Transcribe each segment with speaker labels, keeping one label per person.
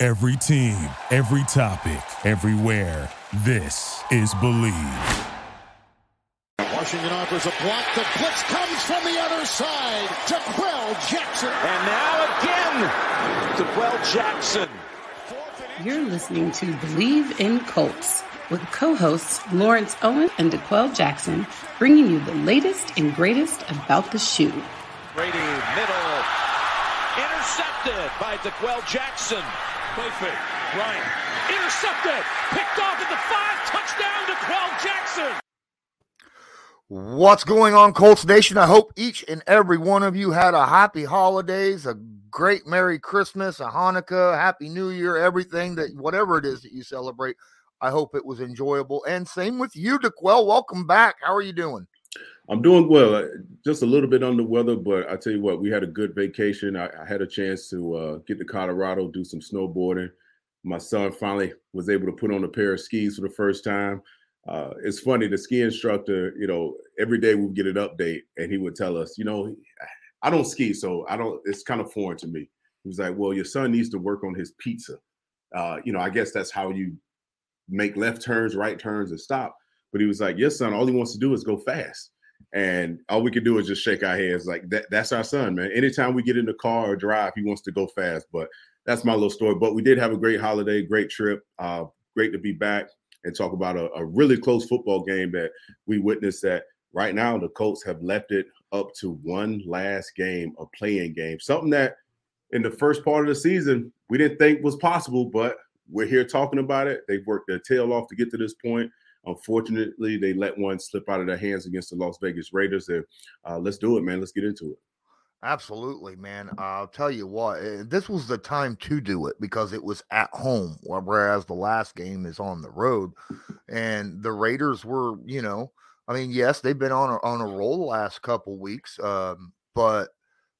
Speaker 1: Every team, every topic, everywhere. This is Bleav.
Speaker 2: Washington offers a block. The blitz comes from the other side. D'Qwell Jackson.
Speaker 3: And now again, D'Qwell Jackson.
Speaker 4: You're listening to Bleav in Colts with co-hosts Lawrence Owen and D'Qwell Jackson, bringing you the latest and greatest about the shoe.
Speaker 3: Brady, middle, intercepted by D'Qwell Jackson. Play fake, Bryant, intercepted, picked off at the five, touchdown D'Qwell Jackson.
Speaker 5: What's going on, Colts Nation? I hope each and every one of you had a happy holidays, a great Merry Christmas, a Hanukkah, Happy New Year, everything that whatever it is that you celebrate. I hope it was enjoyable. And same with you, D'Qwell. Welcome back. How are you doing?
Speaker 6: I'm doing well. Uh, just a little bit under the weather, but I tell you what, we had a good vacation. I, I had a chance to uh, get to Colorado, do some snowboarding. My son finally was able to put on a pair of skis for the first time uh, it's funny the ski instructor you know every day we'd get an update and he would tell us you know i don't ski so i don't it's kind of foreign to me he was like well your son needs to work on his pizza uh, you know i guess that's how you make left turns right turns and stop but he was like yes son all he wants to do is go fast and all we can do is just shake our heads like that that's our son man anytime we get in the car or drive he wants to go fast but that's my little story but we did have a great holiday great trip uh, great to be back and talk about a, a really close football game that we witnessed that right now the Colts have left it up to one last game, a playing game, something that in the first part of the season we didn't think was possible, but we're here talking about it. They've worked their tail off to get to this point. Unfortunately, they let one slip out of their hands against the Las Vegas Raiders. And uh, let's do it, man. Let's get into it.
Speaker 5: Absolutely, man. I'll tell you what, eh, this was the time to do it because it was at home, whereas the last game is on the road. And the Raiders were, you know, I mean, yes, they've been on a, on a roll the last couple weeks, um, but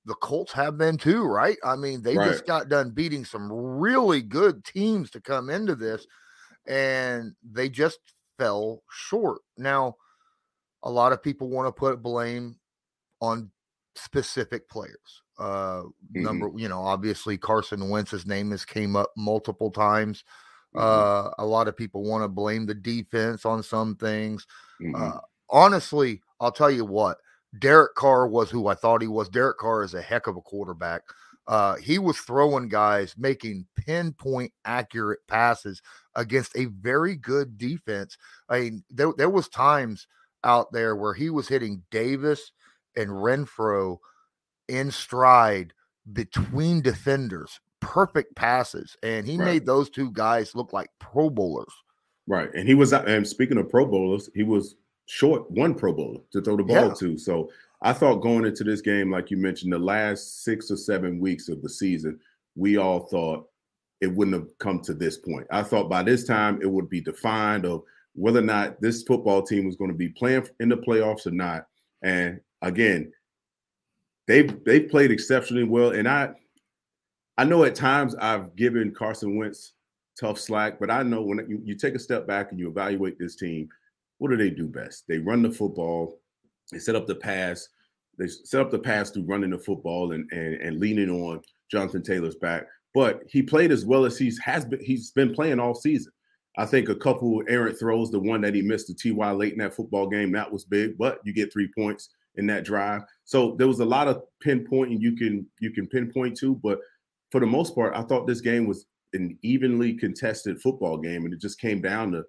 Speaker 5: the Colts have been too, right? I mean, they right. just got done beating some really good teams to come into this, and they just fell short. Now, a lot of people want to put blame on specific players. Uh, mm-hmm. Number, you know, obviously Carson Wentz's name has came up multiple times. Mm-hmm. Uh, a lot of people want to blame the defense on some things. Mm-hmm. Uh, honestly, I'll tell you what. Derek Carr was who I thought he was. Derek Carr is a heck of a quarterback. Uh, he was throwing guys, making pinpoint accurate passes against a very good defense. I mean, there, there was times out there where he was hitting Davis and Renfrow in stride between defenders, perfect passes, and he right. made those two guys look like Pro Bowlers.
Speaker 6: Right, and he was. And speaking of Pro Bowlers, he was short one Pro Bowler to throw the ball yeah. to. So I thought going into this game, like you mentioned, the last six or seven weeks of the season, we all thought it wouldn't have come to this point. I thought by this time it would be defined of whether or not this football team was going to be playing in the playoffs or not. And again, they've they've played exceptionally well, and I I know at times I've given Carson Wentz tough slack, but I know when you, you take a step back and you evaluate this team, what do they do best? They run the football, they set up the pass, they set up the pass through running the football and and, and leaning on Jonathan Taylor's back. But he played as well as he's has been he's been playing all season. I think a couple errant throws, the one that he missed to Ty late in that football game, that was big, but you get three points in that drive. So there was a lot of pinpointing you can you can pinpoint to, but for the most part, I thought this game was an evenly contested football game, and it just came down to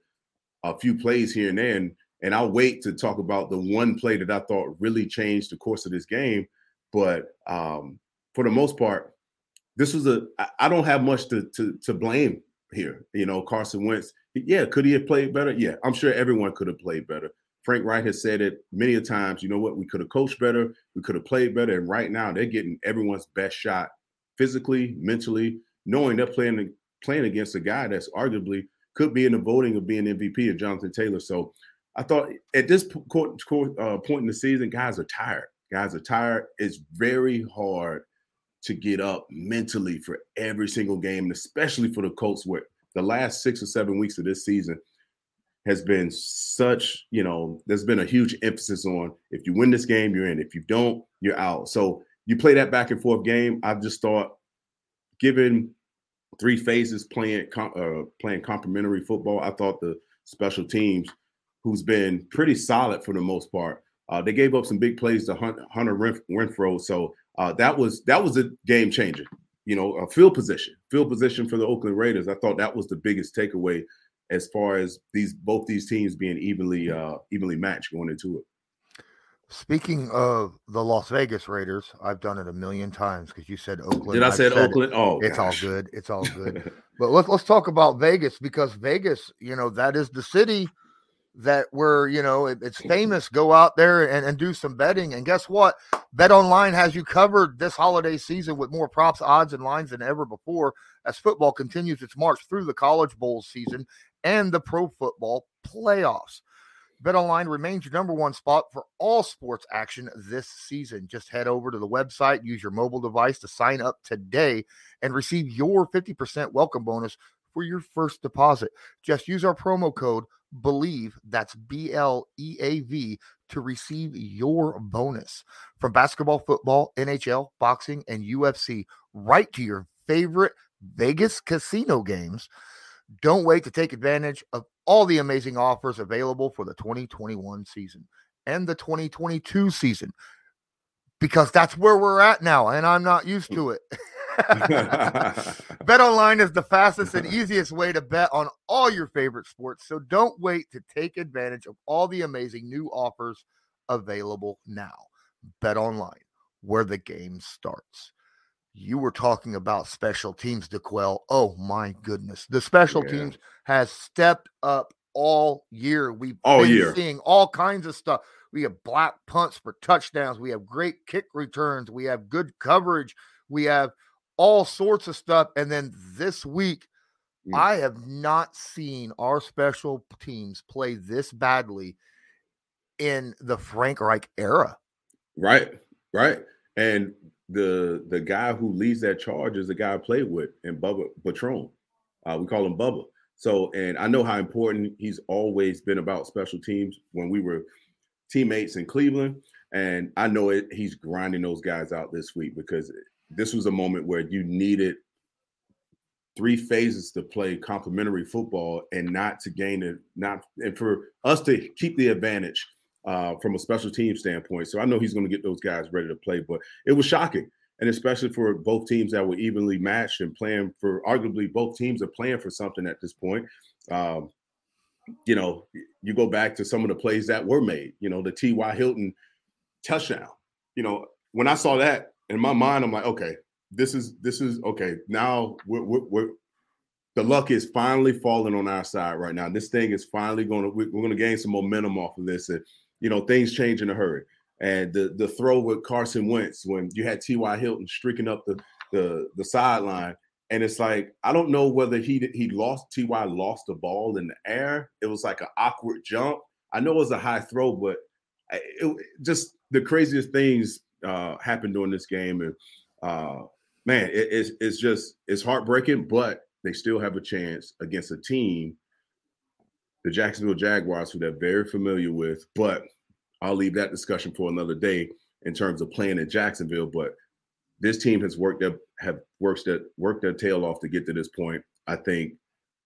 Speaker 6: a few plays here and there. And, and I'll wait to talk about the one play that I thought really changed the course of this game. But um, for the most part, this was a I don't have much to to, to blame here. You know, Carson Wentz. Yeah, could he have played better? Yeah, I'm sure everyone could have played better. Frank Reich has said it many a times. You know what? We could have coached better. We could have played better. And right now, they're getting everyone's best shot physically, mentally, knowing they're playing playing against a guy that's arguably could be in the voting of being MVP of Jonathan Taylor. So I thought at this po- uh, point in the season, guys are tired. Guys are tired. It's very hard to get up mentally for every single game, and especially for the Colts, where the last six or seven weeks of this season has been such, you know, there's been a huge emphasis on if you win this game, you're in. If you don't, you're out. So you play that back and forth game. I just thought, given three phases playing uh, playing complementary football, I thought the special teams, who's been pretty solid for the most part, uh, they gave up some big plays to Hunter Renfrow. So uh, that was that was a game changer. You know, a field position, field position for the Oakland Raiders. I thought that was the biggest takeaway as far as these both these teams being evenly uh, evenly matched going into it.
Speaker 5: Speaking of the Las Vegas Raiders, I've done it a million times because you said Oakland.
Speaker 6: Did I say Oakland? It. Oh,
Speaker 5: it's gosh. all good. It's all good. but let's let's talk about Vegas because Vegas, you know, that is the city that where you know it, it's famous. Go out there and, and do some betting, and guess what? BetOnline has you covered this holiday season with more props, odds, and lines than ever before. As football continues its march through the College Bowl season and the Pro Football playoffs. BetOnline remains your number one spot for all sports action this season. Just head over to the website, use your mobile device to sign up today and receive your 50% welcome bonus for your first deposit. Just use our promo code BLEAV, that's B L E A V, to receive your bonus from basketball, football, NHL, boxing, and UFC right to your favorite Vegas casino games. Don't wait to take advantage of all the amazing offers available for the 2021 season and the 2022 season because that's where we're at now and I'm not used hmm. to it. BetOnline is the fastest and easiest way to bet on all your favorite sports. So don't wait to take advantage of all the amazing new offers available now. BetOnline, where the game starts you were talking about special teams, D'Qwell. Oh my goodness. The special yeah. teams has stepped up all year. We've all been year. seeing all kinds of stuff. We have black punts for touchdowns. We have great kick returns. We have good coverage. We have all sorts of stuff. And then this week, mm. I have not seen our special teams play this badly in the Frank Reich era.
Speaker 6: Right, right. And the the guy who leads that charge is the guy I played with in Bubba Ventrone. Uh, we call him Bubba. So, and I know how important he's always been about special teams when we were teammates in Cleveland. And I know it, he's grinding those guys out this week because this was a moment where you needed three phases to play complementary football and not to gain it, not and for us to keep the advantage uh, from a special team standpoint. So I know he's going to get those guys ready to play, but it was shocking. And especially for both teams that were evenly matched and playing for arguably both teams are playing for something at this point. Um, you know, you go back to some of the plays that were made, you know, the T.Y. Hilton touchdown. You know, when I saw that in my mind, I'm like, okay, this is this is okay. Now we're, we're, we're the luck is finally falling on our side right now. This thing is finally going to we're going to gain some momentum off of this, and you know, things change in a hurry. And the the throw with Carson Wentz when you had T.Y. Hilton streaking up the the the sideline, and it's like I don't know whether he he lost Ty lost the ball in the air. It was like an awkward jump. I know it was a high throw, but eh, it, just the craziest things uh, happened during this game, and uh, man, it, it's it's just it's heartbreaking. But they still have a chance against a team the Jacksonville Jaguars, who they're very familiar with. But I'll leave that discussion for another day in terms of playing in Jacksonville. But this team has worked their have worked their worked their tail off to get to this point. I think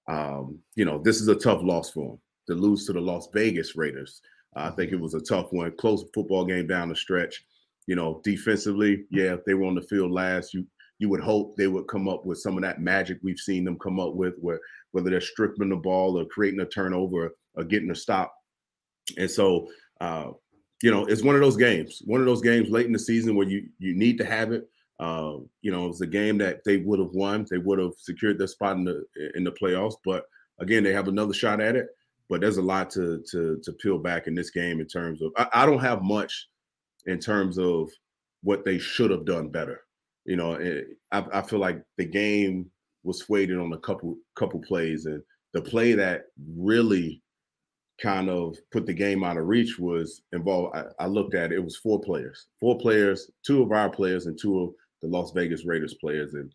Speaker 6: um, you know this is a tough loss for them to lose to the Las Vegas Raiders. I think it was a tough one, close football game down the stretch. You know, defensively, yeah, they were on the field last. You you would hope they would come up with some of that magic we've seen them come up with, where whether they're stripping the ball or creating a turnover or getting a stop. And so, uh, you know, it's one of those games, one of those games late in the season where you you need to have it. Uh, you know, it's a game that they would have won, they would have secured their spot in the in the playoffs. But again, they have another shot at it. But there's a lot to to to peel back in this game in terms of I, I don't have much in terms of what they should have done better. You know, it, I, I feel like the game was swayed on a couple couple plays, and the play that really kind of put the game out of reach was involved. I, I, looked at it, it was four players, four players, two of our players and two of the Las Vegas Raiders players. And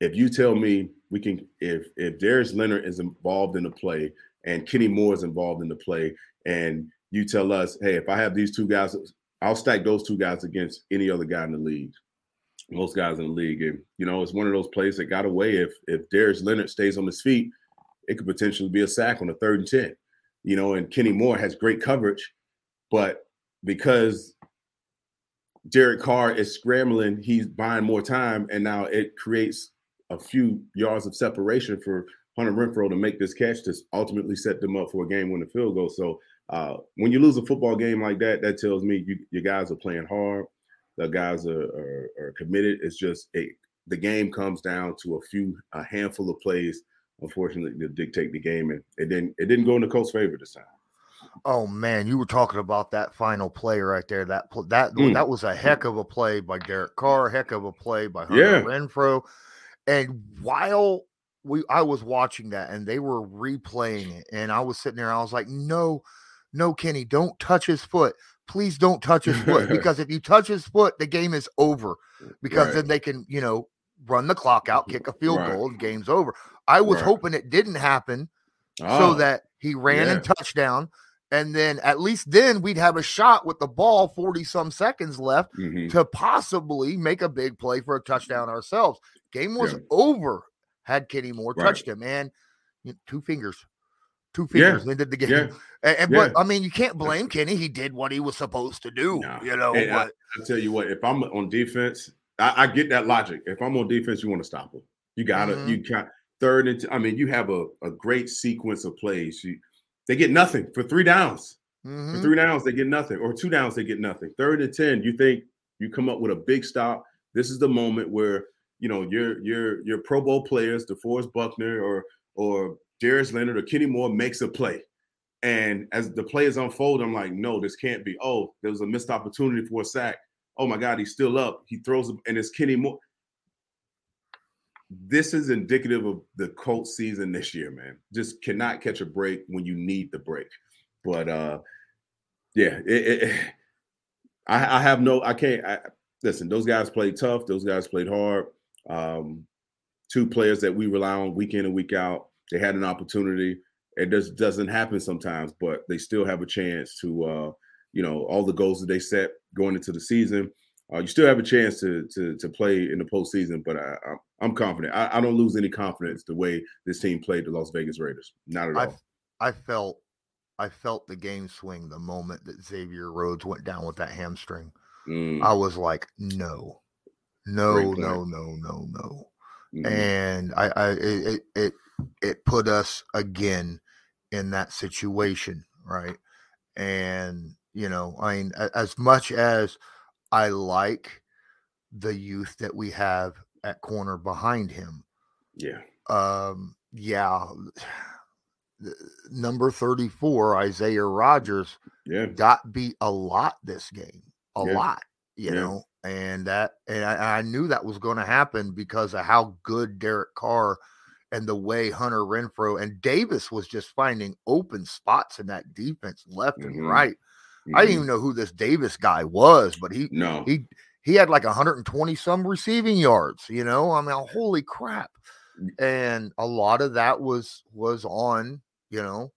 Speaker 6: if you tell me we can, if if Darius Leonard is involved in the play and Kenny Moore is involved in the play, and you tell us, hey, if I have these two guys, I'll stack those two guys against any other guy in the league. Most guys in the league, and you know, it's one of those plays that got away. If if Darius Leonard stays on his feet, it could potentially be a sack on a third and ten you know, and Kenny Moore has great coverage, but because Derek Carr is scrambling, he's buying more time, and now it creates a few yards of separation for Hunter Renfrow to make this catch to ultimately set them up for a game winning field goal. So uh, when you lose a football game like that, that tells me you, you guys are playing hard. The guys are, are, are committed. It's just a, the game comes down to a few, a handful of plays unfortunately to dictate the game, and it didn't it didn't go in the Colts' favor this time.
Speaker 5: Oh man, you were talking about that final play right there. That that mm. that was a heck of a play by Derek Carr, heck of a play by Hunter yeah. Renfrow. And while we I was watching that and they were replaying it, and I was sitting there, I was like, no, no, Kenny, don't touch his foot. Please don't touch his foot because if you touch his foot, the game is over. Because right. then they can, you know, run the clock out, kick a field right. goal, and game's over. I was right. hoping it didn't happen oh, so that he ran yeah. and touchdown. And then at least then we'd have a shot with the ball 40 some seconds left mm-hmm. to possibly make a big play for a touchdown ourselves. Game was yeah. over had Kenny Moore right. touched him, and two fingers, two fingers yeah. ended the game. Yeah. And, and but I mean, you can't blame Kenny. He did what he was supposed to do. No. You know,
Speaker 6: I, I, tell you what, if I'm on defense, I, I, get that logic. If I'm on defense, you want to stop him. You gotta, mm-hmm. you can't third and I mean, you have a, a great sequence of plays. You, they get nothing for three downs. Mm-hmm. For three downs, they get nothing, or two downs, they get nothing. Third and ten, you think you come up with a big stop. This is the moment where you know your your your Pro Bowl players, DeForest Buckner or or Darius Leonard or Kenny Moore makes a play. And as the plays unfold, I'm like, no, this can't be. Oh, there was a missed opportunity for a sack. Oh my God, he's still up. He throws, and it's Kenny Moore this is indicative of the Colts season this year, man. Just cannot catch a break when you need the break. But uh yeah, it, it, I, I, have no, I can't. I, listen, those guys played tough. Those guys played hard. Um, two players that we rely on week in and week out. They had an opportunity. It just doesn't happen sometimes, but they still have a chance to, uh, you know, all the goals that they set going into the season. Uh, you still have a chance to to to play in the postseason, but I, I am confident. I, I, don't lose any confidence the way this team played the Las Vegas Raiders. Not at
Speaker 5: I,
Speaker 6: all.
Speaker 5: I felt I felt the game swing the moment that Xavier Rhodes went down with that hamstring. Mm. I was like, no, no, no, no, no, no. Mm. And I, I it, it it put us again in that situation, right? And you know, I mean, as much as I like the youth that we have at corner behind him.
Speaker 6: Yeah.
Speaker 5: Um, yeah. Number 34, Isaiah Rodgers,
Speaker 6: yeah.
Speaker 5: got beat a lot this game. A yeah. lot, you yeah. know. And that and I, I knew that was going to happen because of how good Derek Carr and the way Hunter Renfrow and Davis was just finding open spots in that defense left mm-hmm. and right. Mm-hmm. I didn't even know who this Davis guy was, but he
Speaker 6: no
Speaker 5: he he had like 120 some receiving yards. You know, I mean, holy crap! Mm. And a lot of that was was on you know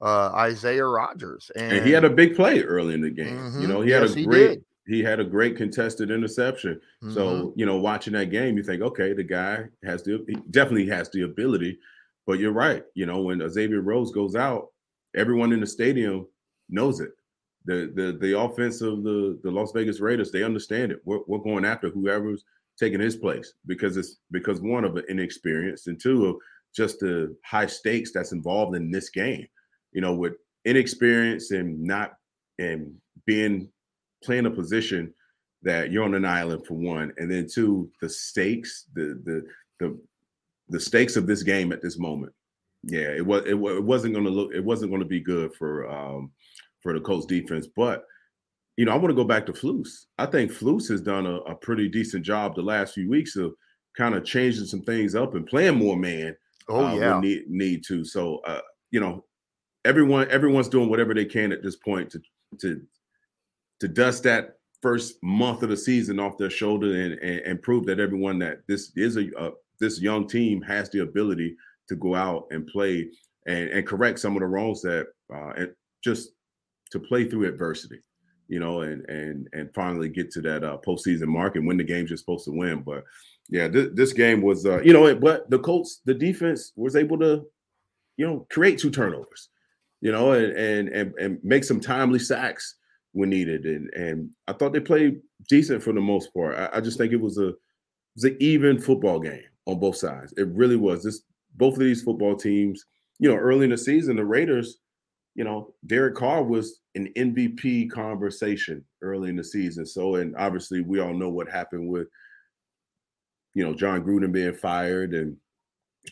Speaker 5: uh Isaiah Rodgers.
Speaker 6: and, and he had a big play early in the game. Mm-hmm, you know, he yes, had a great. He, had a great contested interception. Mm-hmm. So, you know, watching that game, you think, okay, the guy has the he definitely has the ability. But you're right. You know, when Xavier Rhodes goes out, everyone in the stadium knows it the the the offense of the the Las Vegas Raiders, they understand it. We're, we're going after whoever's taking his place because it's because one of inexperience and two of just the high stakes that's involved in this game. You know, with inexperience and not and being playing a position that you're on an island for one, and then two, the stakes, the the the the stakes of this game at this moment. Yeah, it was it, it wasn't going to look it wasn't going to be good for um for the Colts defense. But you know, I want to go back to Flus. I think Flus has done a, a, pretty decent job the last few weeks of kind of changing some things up and playing more man.
Speaker 5: Oh
Speaker 6: uh,
Speaker 5: yeah,
Speaker 6: need need to. So uh, you know, everyone everyone's doing whatever they can at this point to to to dust that first month of the season off their shoulder and and, and prove that everyone that this is a this young team has the ability to go out and play and, and correct some of the wrongs that uh, and just to play through adversity, you know, and and and finally get to that uh, postseason mark and win the games you're supposed to win. But yeah, th- this game was, uh, you know, but the Colts, the defense was able to, you know, create two turnovers, you know, and and and, and make some timely sacks when needed, and and I thought they played decent for the most part. I, I just think it was a it was an even football game on both sides. It really was. This both of these football teams, you know, early in the season, the Raiders, you know, Derek Carr was an MVP conversation early in the season. So, and obviously, we all know what happened with, you know, John Gruden being fired and,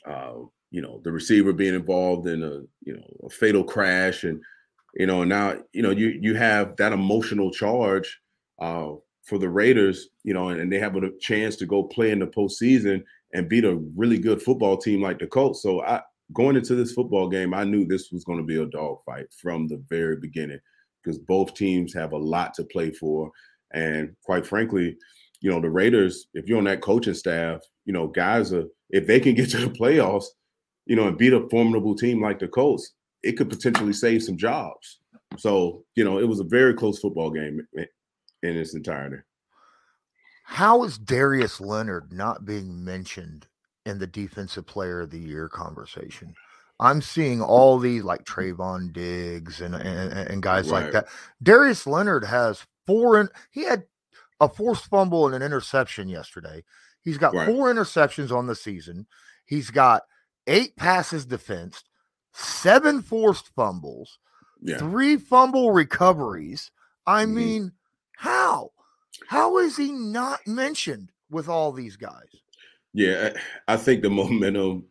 Speaker 6: uh, you know, the receiver being involved in a, you know, a fatal crash, and you know, now you know you you have that emotional charge uh, for the Raiders, you know, and, and they have a chance to go play in the postseason and beat a really good football team like the Colts. So I going into this football game, I knew this was going to be a dogfight from the very beginning because both teams have a lot to play for. And quite frankly, you know, the Raiders, if you're on that coaching staff, you know, guys are if they can get to the playoffs, you know, and beat a formidable team like the Colts, it could potentially save some jobs. So, you know, it was a very close football game in its entirety.
Speaker 5: How is Darius Leonard not being mentioned in the defensive player of the year conversation? I'm seeing all these like Trevon Diggs and and, and guys right. like that. Darius Leonard has four in, he had a forced fumble and an interception yesterday. He's got right. four interceptions on the season. He's got eight passes defensed, seven forced fumbles, yeah. three fumble recoveries. I mm-hmm. mean, how? How is he not mentioned with all these guys?
Speaker 6: Yeah, I think the momentum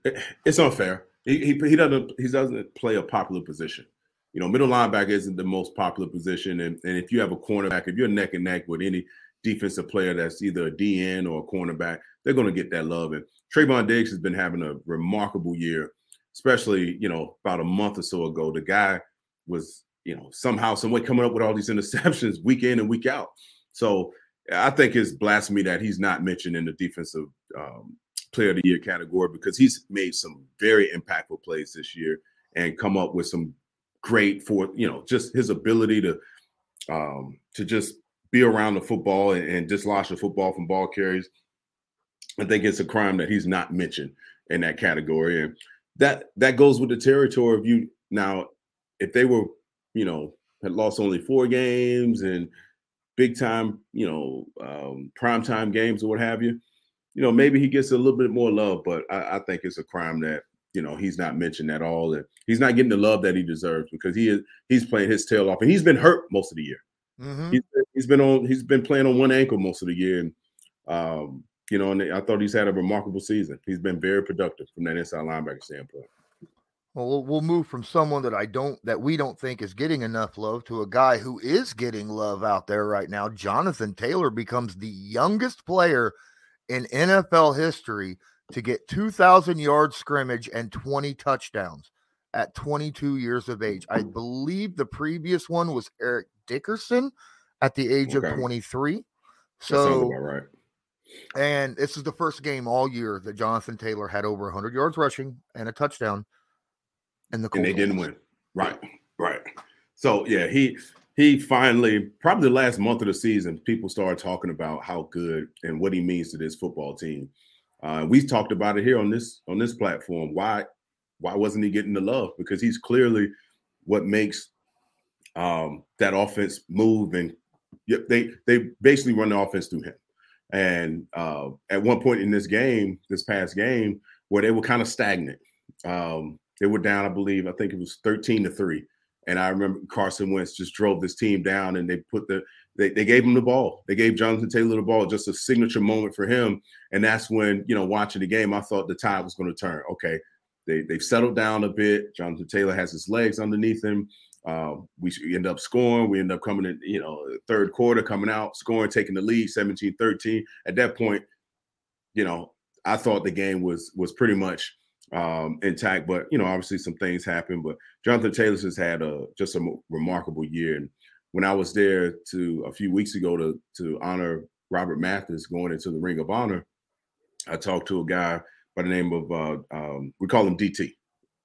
Speaker 6: it's unfair. He, he, he doesn't he doesn't play a popular position. You know, middle linebacker isn't the most popular position, and, and if you have a cornerback, if you're neck and neck with any defensive player that's either a DN or a cornerback, they're going to get that love. And Trevon Diggs has been having a remarkable year, especially you know about a month or so ago. The guy was you know somehow some way coming up with all these interceptions week in and week out. So I think it's blasphemy that he's not mentioned in the defensive um, player of the year category because he's made some very impactful plays this year and come up with some great for you know just his ability to um to just be around the football and, and dislodge the football from ball carries. I think it's a crime that he's not mentioned in that category, and that that goes with the territory of you. Now, if they were, you know, had lost only four games and big time, you know, um, prime time games or what have you, you know, maybe he gets a little bit more love. But I, I think it's a crime that you know he's not mentioned at all, and he's not getting the love that he deserves because he is he's playing his tail off, and he's been hurt most of the year. Mm-hmm. He's, he's been on he's been playing on one ankle most of the year, and um, you know, and I thought he's had a remarkable season. He's been very productive from that inside linebacker standpoint.
Speaker 5: Well, we'll move from someone that I don't that we don't think is getting enough love to a guy who is getting love out there right now. Jonathan Taylor becomes the youngest player in NFL history to get 2,000 yard scrimmage and 20 touchdowns at 22 years of age. I believe the previous one was Eric Dickerson at the age okay. of 23. So,
Speaker 6: right.
Speaker 5: And this is the first game all year that Jonathan Taylor had over 100 yards rushing and a touchdown
Speaker 6: and the and they didn't win. Right, right. So yeah, he he finally probably the last month of the season, people started talking about how good and what he means to this football team. Uh, we talked about it here on this on this platform. Why why wasn't he getting the love? Because he's clearly what makes um, that offense move, and they they basically run the offense through him. And uh, at one point in this game, this past game, where they were kind of stagnant, um, they were down, I believe, I think it was 13 to 3. And I remember Carson Wentz just drove this team down and they put the they, they gave him the ball. They gave Jonathan Taylor the ball, just a signature moment for him. And that's when, you know, watching the game, I thought the tide was going to turn. Okay. They they've settled down a bit. Jonathan Taylor has his legs underneath him. Uh, we end up scoring. We end up coming in, you know, third quarter, coming out, scoring, taking the lead, 17 13. At that point, you know, I thought the game was was pretty much um, intact. But you know, obviously some things happened. But Jonathan Taylor has had a just a remarkable year. And when I was there to a few weeks ago to to honor Robert Mathis going into the Ring of Honor, I talked to a guy by the name of uh, um, we call him DT,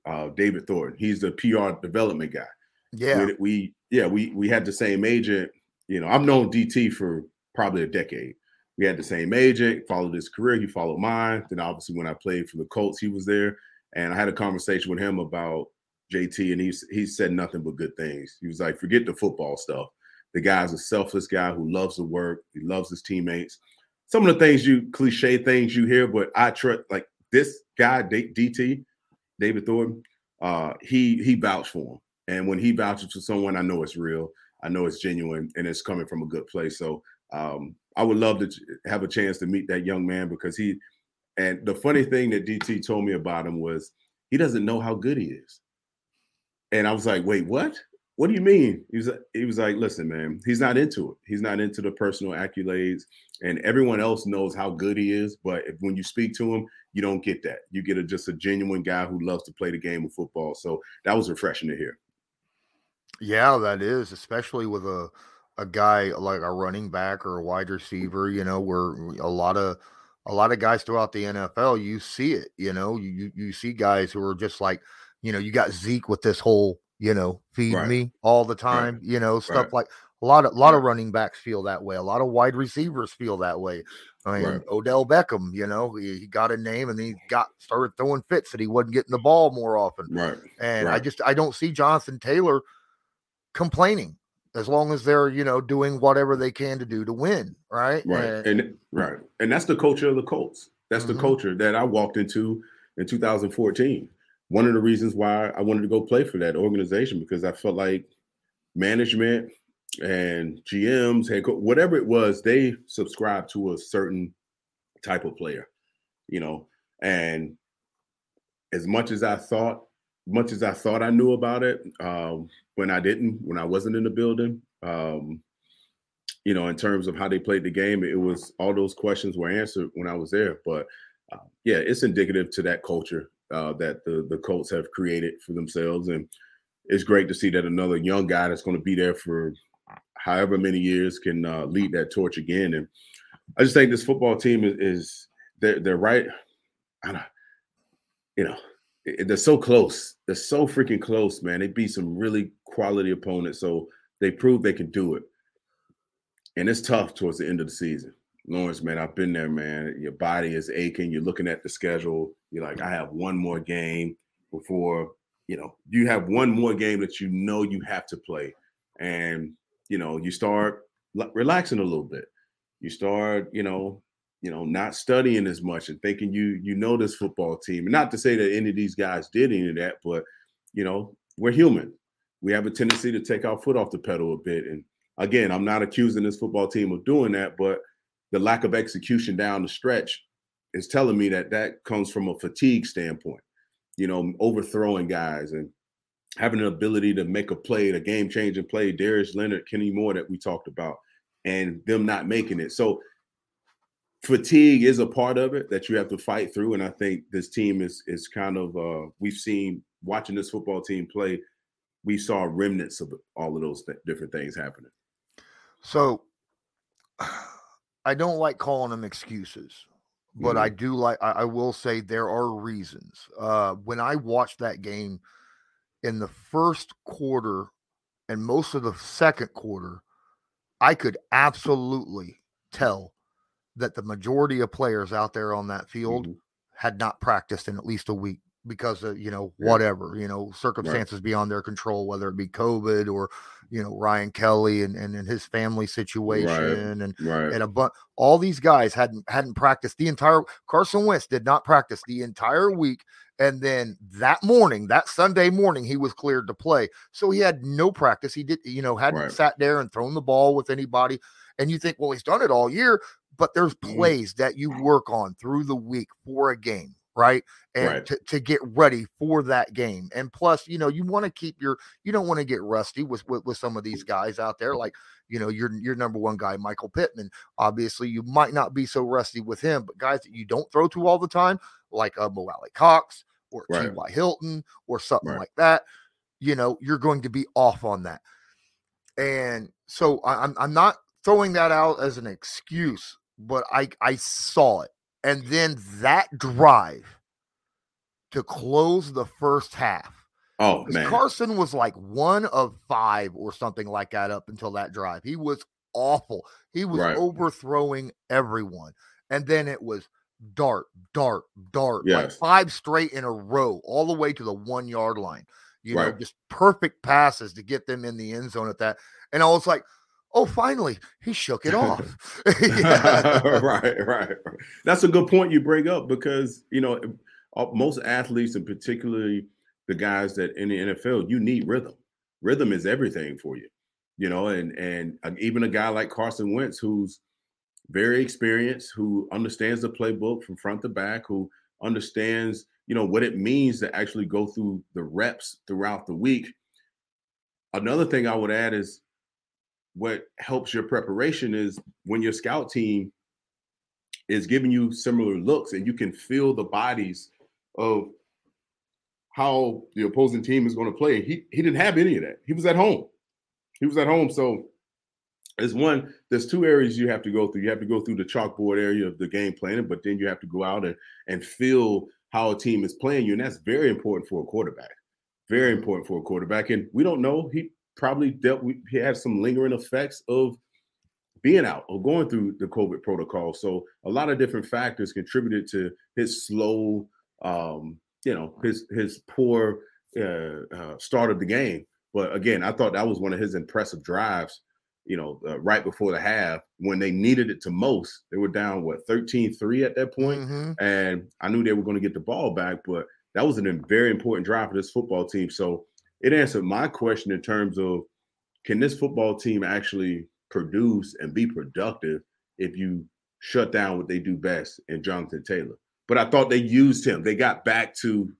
Speaker 6: uh, David Thornton. He's the PR development guy.
Speaker 5: Yeah,
Speaker 6: we, we yeah we we had the same agent. You know, I've known DT for probably a decade. We had the same agent, followed his career. He followed mine. Then obviously when I played for the Colts, he was there, and I had a conversation with him about JT, and he he said nothing but good things. He was like, forget the football stuff. The guy's a selfless guy who loves the work. He loves his teammates. Some of the things you cliche things you hear, but I trust like this guy, DT, David Thornton. Uh, he he vouched for him, and when he vouches for someone, I know it's real. I know it's genuine, and it's coming from a good place. So um, I would love to have a chance to meet that young man because he. And the funny thing that DT told me about him was he doesn't know how good he is. And I was like, wait, what? What do you mean? He was he was like, listen, man, he's not into it. He's not into the personal accolades, and everyone else knows how good he is. But if, when you speak to him, you don't get that. You get a, just a genuine guy who loves to play the game of football. So that was refreshing to hear.
Speaker 5: Yeah, that is, especially with a a guy like a running back or a wide mm. receiver. You know, where a lot of a lot of guys throughout the NFL, you see it. You know, you you see guys who are just like, you know, you got Zeke with this whole you know, feed right. me all the time, right. you know, stuff right. like a lot of a lot of running backs feel that way. A lot of wide receivers feel that way. I mean, Odell Beckham, you know, he, he, got a name and he got started throwing fits that he wasn't getting the mm. ball more often.
Speaker 6: Right.
Speaker 5: And I just I don't see Jonathan Taylor complaining as long as they're you know doing whatever they can to do to win. Right.
Speaker 6: Right. And, and right. And that's the culture of the Colts. That's mm-hmm. the culture that I walked into in 2014 one of the reasons why I wanted to go play for that organization because I felt like management and GMs, head whatever it was, they subscribed to a certain type of player, you know. And as much as I thought, much as I thought I knew about it, um, when I didn't, when I wasn't in the building, um, you know, in terms of how they played the game, it was all those questions were answered when I was there. But uh, yeah, it's indicative to that culture uh, that the the Colts have created for themselves, and it's great to see that another young guy that's going to be there for however many years can uh, lead that torch again. And I just think this football team is, is they're they're right. I don't, you know, they're so close. They're so freaking close, man. They beat some really quality opponents, so they prove they can do it. And it's tough towards the end of the season. Lawrence, man, I've been there, man. Your body is aching. You're looking at the schedule. You're like, I have one more game before, you know, you have one more game that you know you have to play. And, you know, you start relaxing a little bit. You start, you know, you know, not studying as much and thinking you you know this football team. And not to say that any of these guys did any of that, but you know, we're human. We have a tendency to take our foot off the pedal a bit. And again, I'm not accusing this football team of doing that, but the lack of execution down the stretch is telling me that that comes from a fatigue standpoint. You know, overthrowing guys and having an ability to make a play, a game changing play, Darius Leonard, Kenny Moore that we talked about, and them not making it. So fatigue is a part of it that you have to fight through. And I think this team is is kind of uh we've seen watching this football team play, we saw remnants of all of those th- different things happening.
Speaker 5: So I don't like calling them excuses, but mm-hmm. I do like. I, I, will say there are reasons. Uh, when I watched that game in the first quarter and most of the second quarter, I could absolutely tell that the majority of players out there on that field mm-hmm. had not practiced in at least a week because of you know whatever you know circumstances right. beyond their control whether it be covid or you know ryan kelly and and, and his family situation right. and right. and a bunch all these guys hadn't hadn't practiced the entire carson wentz did not practice the entire week and then that morning that sunday morning he was cleared to play so he had no practice he did you know hadn't sat there and thrown the ball with anybody and you think well he's done it all year but there's mm-hmm. plays that you work on through the week for a game right? And
Speaker 6: Right.
Speaker 5: To, to get ready for that game. And plus, you know, you want to keep your you don't want to get rusty with, with with some of these guys out there. Like, you know, your your number one guy, Michael Pittman. Obviously, you might not be so rusty with him, but guys that you don't throw to all the time, like uh Mo Alie-Cox or
Speaker 6: Right.
Speaker 5: T.Y. Hilton or something
Speaker 6: Right.
Speaker 5: like that, you know, you're going to be off on that. And so I, I'm I'm not throwing that out as an excuse, but I I saw it. And then that drive to close the first half.
Speaker 6: Oh man,
Speaker 5: Carson was like one of five or something like that up until that drive. He was awful. He was
Speaker 6: Right.
Speaker 5: overthrowing everyone. And then it was dart, dart, dart, like five straight in a row, all the way to the one yard line. You know, just perfect passes to get them in the end zone at that. And I was like, oh, finally, he shook it off.
Speaker 6: Right, right. That's a good point you bring up because you know uh, most athletes, and particularly the guys that in the NFL, you need rhythm. Rhythm is everything for you, you know. And and uh, even a guy like Carson Wentz, who's very experienced, who understands the playbook from front to back, who understands you know what it means to actually go through the reps throughout the week. Another thing I would add is what helps your preparation is when your scout team is giving you similar looks and you can feel the bodies of how the opposing team is going to play. He he didn't have any of that. He was at home. He was at home. So there's one, there's two areas you have to go through. You have to go through the chalkboard area of the game planning, but then you have to go out and, and feel how a team is playing you. And that's very important for a quarterback. Very important for a quarterback. And we don't know. He probably dealt with he had some lingering effects of being out or going through the COVID protocol. So a lot of different factors contributed to his slow, um, you know, his his poor uh, uh, start of the game. But again, I thought that was one of his impressive drives. You know, uh, right before the half when they needed it to most, they were down what 13-3 at that point,
Speaker 5: Mhm.
Speaker 6: and I knew they were going to get the ball back. But that was a very important drive for this football team. So it answered my question in terms of can this football team actually produce and be productive if you shut down what they do best in Jonathan Taylor? But I thought they used him. They got back to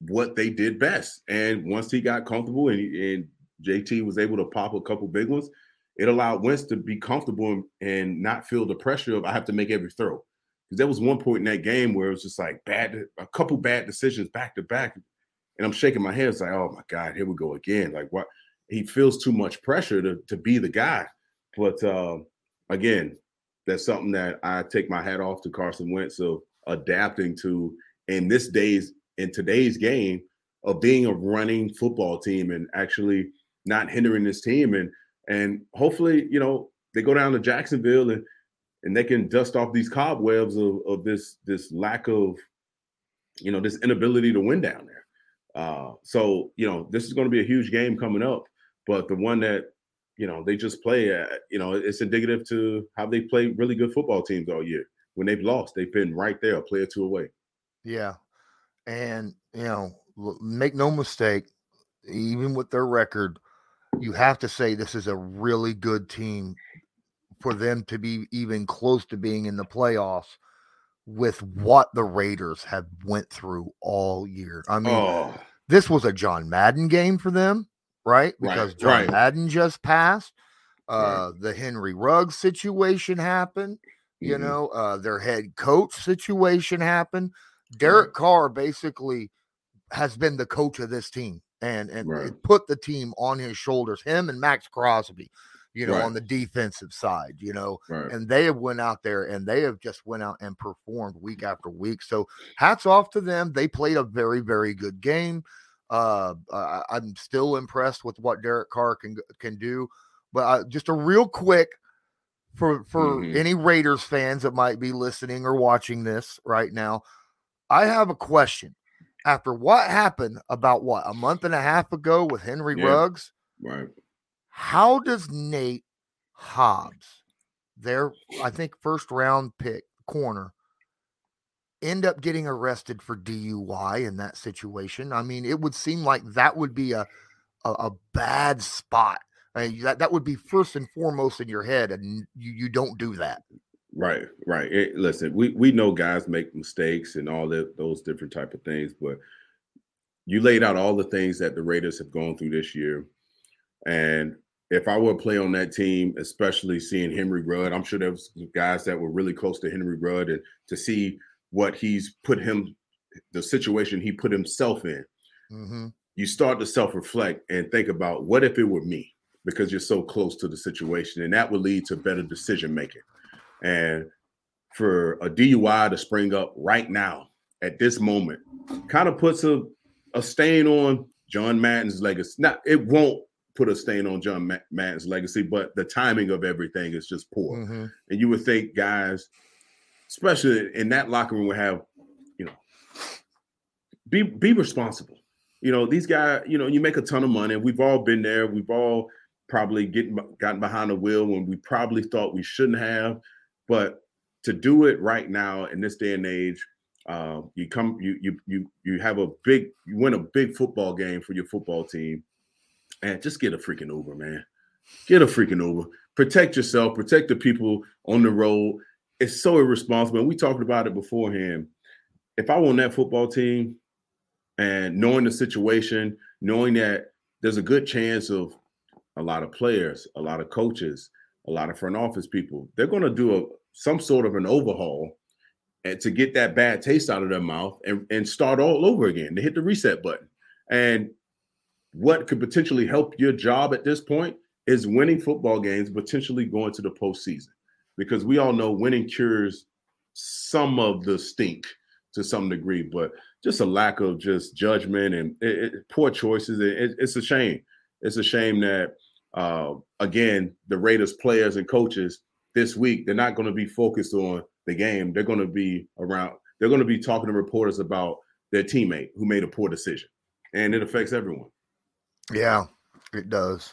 Speaker 6: what they did best. And once he got comfortable and, and JT was able to pop a couple big ones, it allowed Wentz to be comfortable and, and not feel the pressure of I have to make every throw. Because there was one point in that game where it was just like bad, a couple bad decisions back to back. And I'm shaking my head. It's like, oh my God, here we go again. Like what he feels too much pressure to, to be the guy. But um, again, that's something that I take my hat off to Carson Wentz of adapting to in this days in today's game of being a running football team and actually not hindering this team and and hopefully you know they go down to Jacksonville and and they can dust off these cobwebs of, of this this lack of you know this inability to win down there uh so you know this is going to be a huge game coming up but the one that you know they just play at, you know it's indicative to how they play really good football teams all year. When they've lost they've been right there a play or two away.
Speaker 5: Yeah. And, you know, make no mistake, even with their record, you have to say this is a really good team for them to be even close to being in the playoffs with what the Raiders have went through all year. I mean,
Speaker 6: oh
Speaker 5: this was a John Madden game for them, right?
Speaker 6: Right,
Speaker 5: Because John
Speaker 6: right.
Speaker 5: Madden just passed.
Speaker 6: Right.
Speaker 5: Uh, The Henry Ruggs situation happened. You
Speaker 6: mhm.
Speaker 5: know, uh, their head coach situation happened. Derek Carr basically has been the coach of this team and and
Speaker 6: Right.
Speaker 5: put the team on his shoulders. Him and Maxx Crosby, you know,
Speaker 6: Right.
Speaker 5: on the defensive side. You know,
Speaker 6: right
Speaker 5: and they have went out there and they have just went out and performed week after week. So hats off to them. They played a very very good game. Uh, I'm still impressed with what Derek Carr can can do. But uh, just a real quick for for
Speaker 6: Mhm.
Speaker 5: any Raiders fans that might be listening or watching this right now, I have a question. After what happened about what a month and a half ago with Henry
Speaker 6: Yeah.
Speaker 5: Ruggs,
Speaker 6: right
Speaker 5: how does Nate Hobbs, their I think first round pick corner, end up getting arrested for DUI in that situation? I mean, it would seem like that would be a a, a bad spot. I mean, that that would be first and foremost in your head, and you you don't do that.
Speaker 6: Right, right. It, listen, we we know guys make mistakes and all that those different type of things, but you laid out all the things that the Raiders have gone through this year, and if I were to play on that team, especially seeing Henry Ruggs, I'm sure there was guys that were really close to Henry Ruggs, and to see what he's put him, the situation he put himself in, mm-hmm. you start to self reflect and think about what if it were me, because you're so close to the situation, and that would lead to better decision making. And for a DUI to spring up right now at this moment, kind of puts a, a stain on John Madden's legacy. Now, it won't put a stain on John Madden's legacy, but the timing of everything is just poor. Mm-hmm. And you would think guys, especially in that locker room, would have, you know, be be responsible. You know, these guys, you know, you make a ton of money. We've all been there. We've all probably getting gotten behind the wheel when we probably thought we shouldn't have. But to do it right now in this day and age, uh, you come, you you you you have a big, you win a big football game for your football team, and just get a freaking Uber, man. Get a freaking Uber. Protect yourself. Protect the people on the road. It's so irresponsible. And we talked about it beforehand. If I won that football team, and knowing the situation, knowing that there's a good chance of a lot of players, a lot of coaches, a lot of front office people. They're going to do a some sort of an overhaul and to get that bad taste out of their mouth and, and start all over again to hit the reset button. And what could potentially help your job at this point is winning football games, potentially going to the postseason. Because we all know winning cures some of the stink to some degree, but just a lack of just judgment and it, it, poor choices. It, it's a shame. It's a shame that uh, again, the Raiders players and coaches this week, they're not going to be focused on the game. They're going to be around, they're going to be talking to reporters about their teammate who made a poor decision. And it affects everyone.
Speaker 5: Yeah, it does.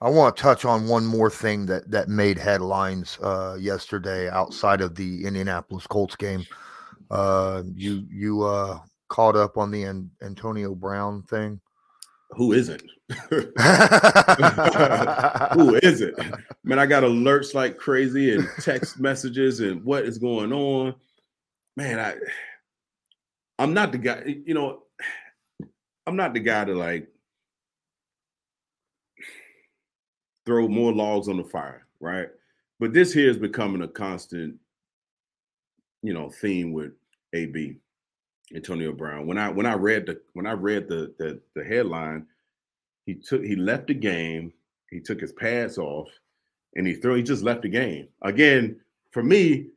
Speaker 5: I want to touch on one more thing that that made headlines uh, yesterday outside of the Indianapolis Colts game. Uh, you you uh, caught up on the An- Antonio Brown thing
Speaker 6: who isn't? who isn't? Man, I got alerts like crazy and text messages and what is going on. Man, I I'm not the guy, you know, I'm not the guy to like throw more logs on the fire, right? But this here is becoming a constant, you know, theme with AB. Antonio Brown. When I when I read the when I read the the, the headline, he took he left the game. He took his pads off, and he threw. He just left the game again. For me,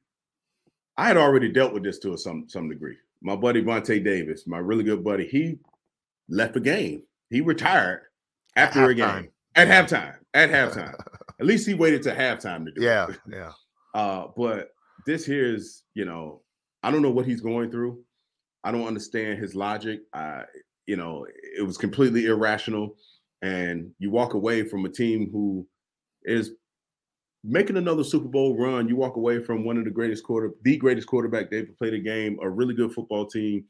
Speaker 6: I had already dealt with this to a some some degree. My buddy Vontae Davis, my really good buddy, he left the game. He retired after a game at halftime. At halftime, at least he waited to halftime to do
Speaker 5: yeah,
Speaker 6: it.
Speaker 5: Yeah, yeah.
Speaker 6: Uh, but this here is, you know, I don't know what he's going through. I don't understand his logic. I, you know, it was completely irrational. And you walk away from a team who is making another Super Bowl run. You walk away from one of the greatest quarter, the greatest quarterback they ever played a game, a really good football team,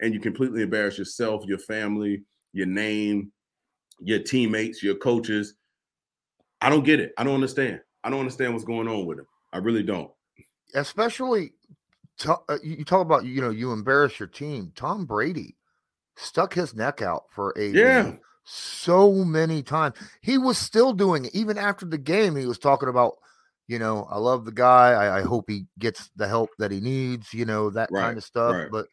Speaker 6: and you completely embarrass yourself, your family, your name, your teammates, your coaches. I don't get it. I don't understand. I don't understand what's going on with him. I really don't.
Speaker 5: Especially uh, you talk about you know you embarrass your team. Tom Brady stuck his neck out for a
Speaker 6: yeah
Speaker 5: so many times. He was still doing it even after the game. He was talking about you know I love the guy. I, I hope he gets the help that he needs. You know that right, kind of stuff. Right. But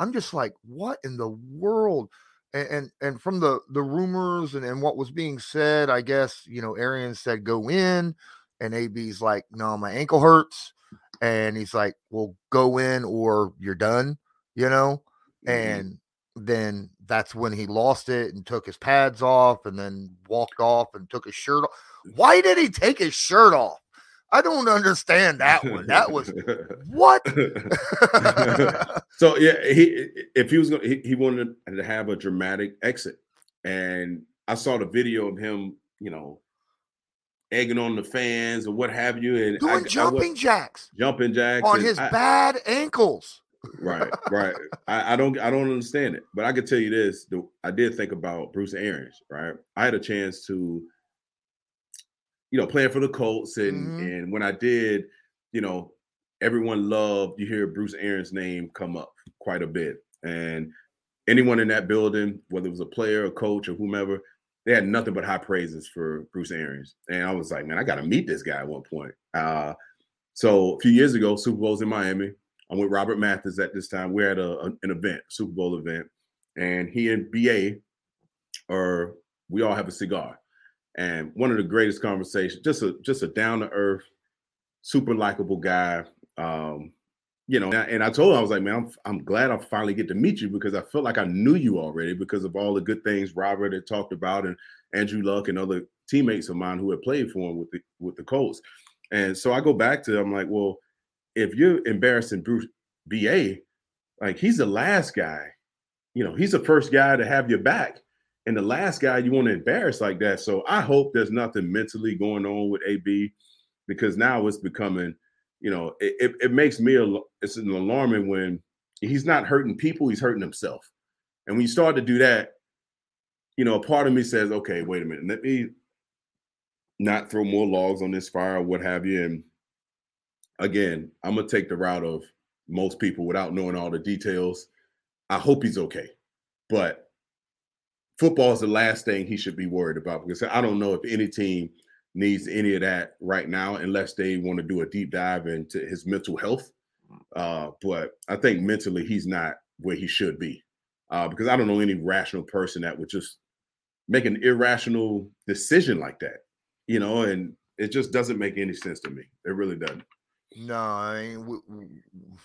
Speaker 5: I'm just like, what in the world? And, and and, from the the rumors and, and what was being said, I guess you know Arians said go in, and AB's like, no, my ankle hurts and he's like, "Well, go in or you're done," you know. Mm-hmm. And then that's when he lost it and took his pads off and then walked off and took his shirt off. Why did he take his shirt off? I don't understand that one. That was what?
Speaker 6: so yeah, he if he was going, he, he wanted to have a dramatic exit, and I saw the video of him, you know, egging on the fans or what have you, and
Speaker 5: doing I, jumping I jacks,
Speaker 6: jumping jacks
Speaker 5: on his I, bad ankles.
Speaker 6: right, right. I, don't, I don't understand it, but I can tell you this: the, I did think about Bruce Arians. Right, I had a chance to, you know, playing for the Colts, and mm-hmm. and when I did, you know, everyone loved. You hear Bruce Arians' name come up quite a bit, and anyone in that building, whether it was a player, a coach, or whomever, they had nothing but high praises for Bruce Arians. And I was like, man, I got to meet this guy at one point. Uh, so a few years ago, Super Bowl's in Miami. I'm with Robert Mathis at this time. We're at a, an event, Super Bowl event, and he and BA are we all have a cigar. And one of the greatest conversations, just a just a down to earth, super likable guy. Um, you know, and I told him I was like, man, I'm, I'm glad I finally get to meet you because I felt like I knew you already because of all the good things Robert had talked about and Andrew Luck and other teammates of mine who had played for him with the with the Colts. And so I go back to I'm like, well, if you're embarrassing Bruce BA, like he's the last guy, you know, he's the first guy to have your back. And the last guy you want to embarrass like that. So I hope there's nothing mentally going on with AB because now it's becoming you know, it, it, it makes me it's an alarming when he's not hurting people, he's hurting himself. And when you start to do that, you know, a part of me says, okay, wait a minute, let me not throw more logs on this fire, what have you. And again, I'm gonna take the route of most people without knowing all the details. I hope he's okay, but football is the last thing he should be worried about because I don't know if any team needs any of that right now unless they want to do a deep dive into his mental health. Uh, but I think mentally he's not where he should be uh, because I don't know any rational person that would just make an irrational decision like that, you know, and it just doesn't make any sense to me. It really doesn't.
Speaker 5: No, I mean, w- w-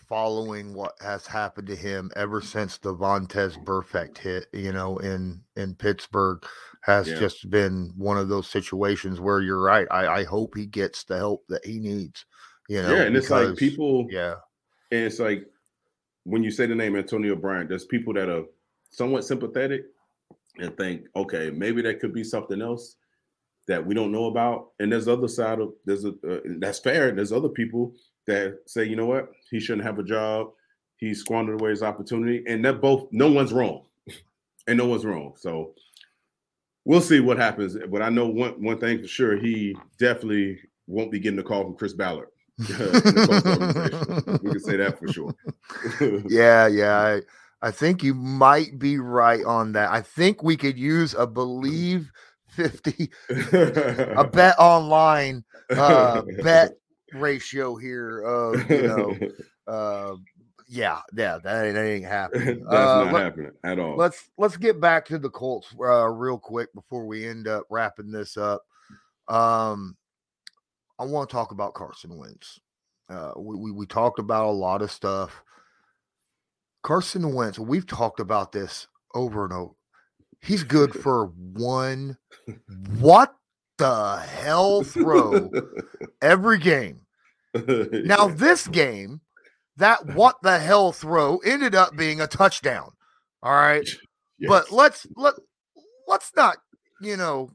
Speaker 5: following what has happened to him ever mm-hmm. since the Vontaze Burfict hit, you know, in in Pittsburgh, has yeah. just been one of those situations where you're right. I, I hope he gets the help that he needs. You know,
Speaker 6: yeah, and because, it's like people,
Speaker 5: yeah,
Speaker 6: and it's like when you say the name Antonio Brown, there's people that are somewhat sympathetic and think, okay, maybe that could be something else that we don't know about. And there's other side of there's a uh, that's fair. There's other people that say, you know what, he shouldn't have a job. He squandered away his opportunity, and that both no one's wrong, and no one's wrong. So we'll see what happens. But I know one one thing for sure, he definitely won't be getting a call from Chris Ballard. we can say that for sure.
Speaker 5: yeah, yeah. I, I think you might be right on that. I think we could use a believe 50 a BetOnline uh bet ratio here of you know uh yeah, yeah, that ain't, that ain't happening.
Speaker 6: That's uh, not let, happening at all.
Speaker 5: Let's let's get back to the Colts uh, real quick before we end up wrapping this up. Um, I want to talk about Carson Wentz. Uh, we, we we talked about a lot of stuff. Carson Wentz, we've talked about this over and over. He's good for one. What the hell throw every game? Now this game that what the hell throw ended up being a touchdown. All right. Yes. But let's let let's not, you know,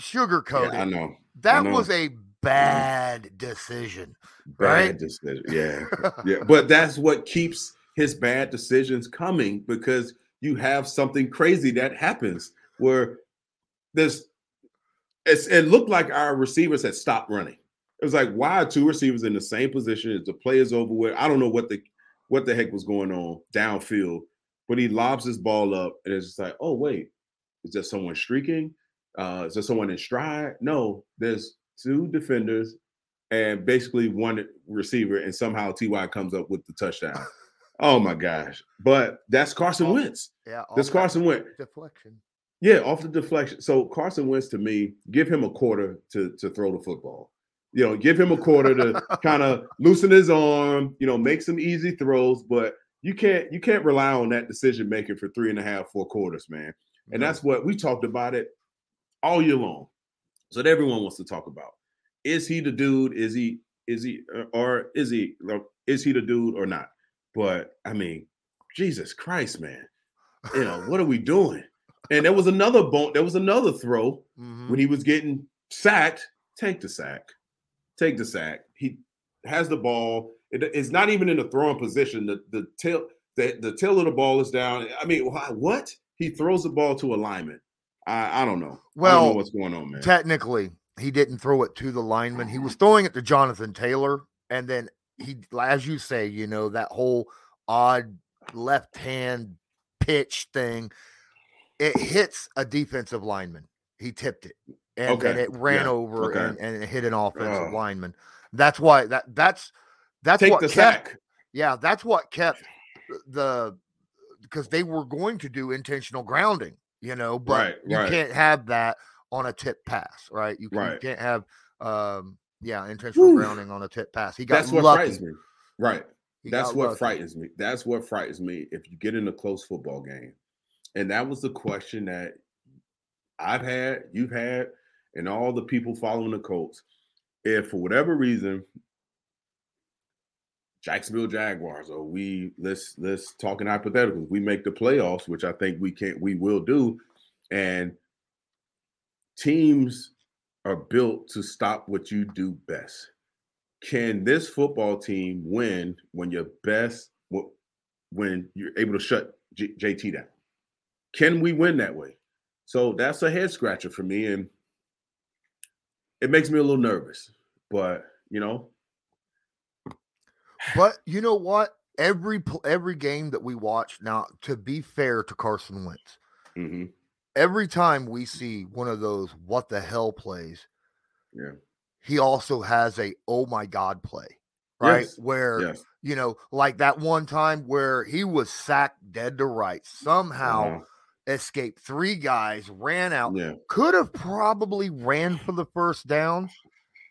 Speaker 5: sugarcoat
Speaker 6: yeah, it. I know.
Speaker 5: That
Speaker 6: I know.
Speaker 5: was a mm-hmm. bad decision.
Speaker 6: Bad
Speaker 5: right?
Speaker 6: decision. Yeah. yeah. But that's what keeps his bad decisions coming because you have something crazy that happens where there's it looked like our receivers had stopped running. It was like, why are two receivers in the same position? Is the play is over with? I don't know what the what the heck was going on downfield, but he lobs his ball up, and it's just like, oh wait, is there someone streaking? Uh, is there someone in stride? No, there's two defenders and basically one receiver, and somehow Ty comes up with the touchdown. Oh my gosh! But that's Carson off, Wentz.
Speaker 5: Yeah,
Speaker 6: that's Carson Wentz.
Speaker 5: Deflection.
Speaker 6: Yeah, off the deflection. So Carson Wentz to me, give him a quarter to to throw the football. You know, give him a quarter to kind of loosen his arm. You know, make some easy throws, but you can't you can't rely on that decision making for three and a half, four quarters, man. And that's what we talked about it all year long. So that everyone wants to talk about. Is he the dude? Is he is he uh, or is he is he the dude or not? But I mean, Jesus Christ, man. You know, what are we doing? And there was another bone, there was another throw mm-hmm. when he was getting sacked. Take the sack take the sack. He has the ball. It, it's not even in a throwing position. The the tail the, the tail of the ball is down. I mean, what? He throws the ball to alignment. I, I don't know.
Speaker 5: Well,
Speaker 6: don't know what's going on, man.
Speaker 5: Technically, he didn't throw it to the lineman. He was throwing it to Jonathan Taylor, and then he, as you say, you know, that whole odd left hand pitch thing, it hits a defensive lineman. He tipped it. And
Speaker 6: Okay.
Speaker 5: then it ran
Speaker 6: Yeah.
Speaker 5: over
Speaker 6: Okay.
Speaker 5: and, and it hit an offensive
Speaker 6: Ugh.
Speaker 5: lineman. That's why that that's that's
Speaker 6: Take
Speaker 5: what
Speaker 6: the
Speaker 5: kept
Speaker 6: sack.
Speaker 5: yeah, that's what kept the because they were going to do intentional grounding, you know, but
Speaker 6: Right,
Speaker 5: you
Speaker 6: right.
Speaker 5: can't have that on a tip pass, right? You, can, you
Speaker 6: Right.
Speaker 5: can't have um yeah, intentional
Speaker 6: Whew.
Speaker 5: grounding on a tip pass. He got
Speaker 6: That's what
Speaker 5: lucky.
Speaker 6: frightens me. Right.
Speaker 5: He
Speaker 6: That's what
Speaker 5: lucky.
Speaker 6: frightens me. That's what frightens me if you get in a close football game. And that was the question that I've had, you've had, and all the people following the Colts. If for whatever reason, Jacksonville Jaguars, or we let's let's talk in hypotheticals, we make the playoffs, which I think we can't, we will do, and teams are built to stop what you do best can this football team win when your best when you're able to shut J- JT down? Can we win that way? So that's a head scratcher for me, and it makes me a little nervous. But you know,
Speaker 5: But you know what? Every every game that we watch now, to be fair to Carson Wentz,
Speaker 6: mhm,
Speaker 5: every time we see one of those what the hell plays,
Speaker 6: yeah,
Speaker 5: he also has a oh my god play, right?
Speaker 6: Yes,
Speaker 5: Where
Speaker 6: yes,
Speaker 5: you know, like that one time where he was sacked dead to rights, somehow
Speaker 6: uh-huh,
Speaker 5: escaped three guys, ran out,
Speaker 6: yeah,
Speaker 5: could have probably ran for the first down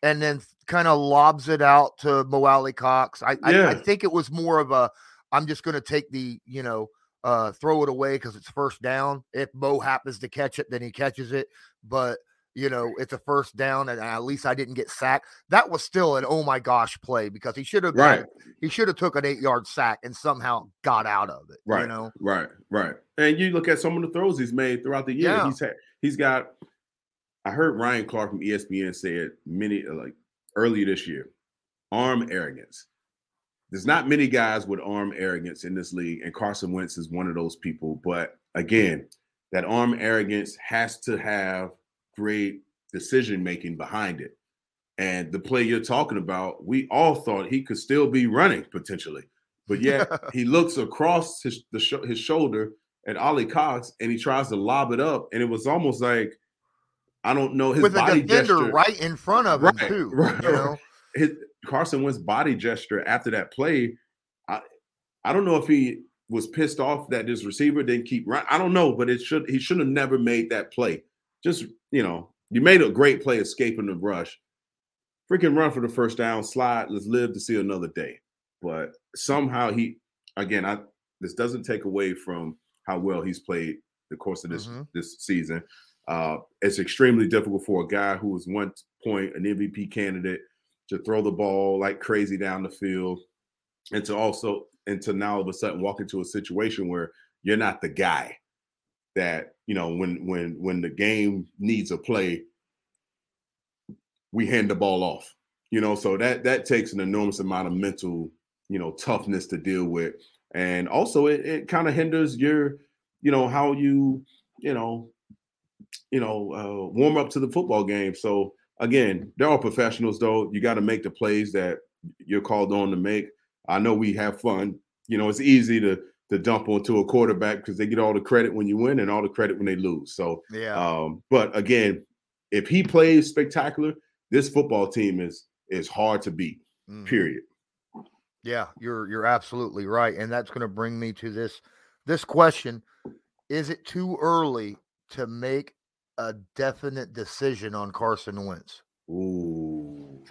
Speaker 5: and then kind of lobs it out to Mo Alie-Cox. I, I, I think it was more of a I'm just going to take the, you know, uh, throw it away because it's first down. If Mo happens to catch it, then he catches it. But, you know, it's a first down and at least I didn't get sacked. That was still an oh my gosh play because he should have
Speaker 6: right,
Speaker 5: he should have took an eight yard sack and somehow got out of it.
Speaker 6: Right.
Speaker 5: You know?
Speaker 6: right, right. And you look at some of the throws he's made throughout the year.
Speaker 5: Yeah.
Speaker 6: He's had, he's got. I heard Ryan Clark from ESPN say it many like earlier this year. Arm arrogance. There's not many guys with arm arrogance in this league, and Carson Wentz is one of those people. But again, that arm arrogance has to have great decision making behind it. And the play you're talking about, we all thought he could still be running potentially, but yet he looks across his the sho- his shoulder at Alie-Cox and he tries to lob it up, and it was almost like I don't know his
Speaker 5: With a
Speaker 6: body
Speaker 5: defender
Speaker 6: gesture.
Speaker 5: right in front of him,
Speaker 6: Right,
Speaker 5: too.
Speaker 6: right,
Speaker 5: You know?
Speaker 6: his Carson Wentz's body gesture after that play, I I don't know if he was pissed off that his receiver didn't keep running. I don't know, but it should he should have never made that play. Just you know, you made a great play escaping the rush. Freaking run for the first down, slide. Let's live to see another day. But somehow he, again, I this doesn't take away from how well he's played the course of this
Speaker 5: Mhm.
Speaker 6: this season. Uh, it's extremely difficult for a guy who was one point an MVP candidate to throw the ball like crazy down the field, and to also and to now all of a sudden walk into a situation where you're not the guy that you know when when when the game needs a play, we hand the ball off. You know, so that that takes an enormous amount of mental you know toughness to deal with, and also it, it kind of hinders your you know how you you know you know uh, warm up to the football game. So again, they're all professionals though. You got to make the plays that you're called on to make. I know we have fun. You know, it's easy to to dump onto a quarterback because they get all the credit when you win and all the credit when they lose. So,
Speaker 5: Yeah.
Speaker 6: um, but again, if he plays spectacular, this football team is is hard to beat.
Speaker 5: Mhm.
Speaker 6: Period.
Speaker 5: Yeah, you're you're absolutely right, and that's going to bring me to this this question: Is it too early to make a definite decision on Carson Wentz?
Speaker 6: Ooh.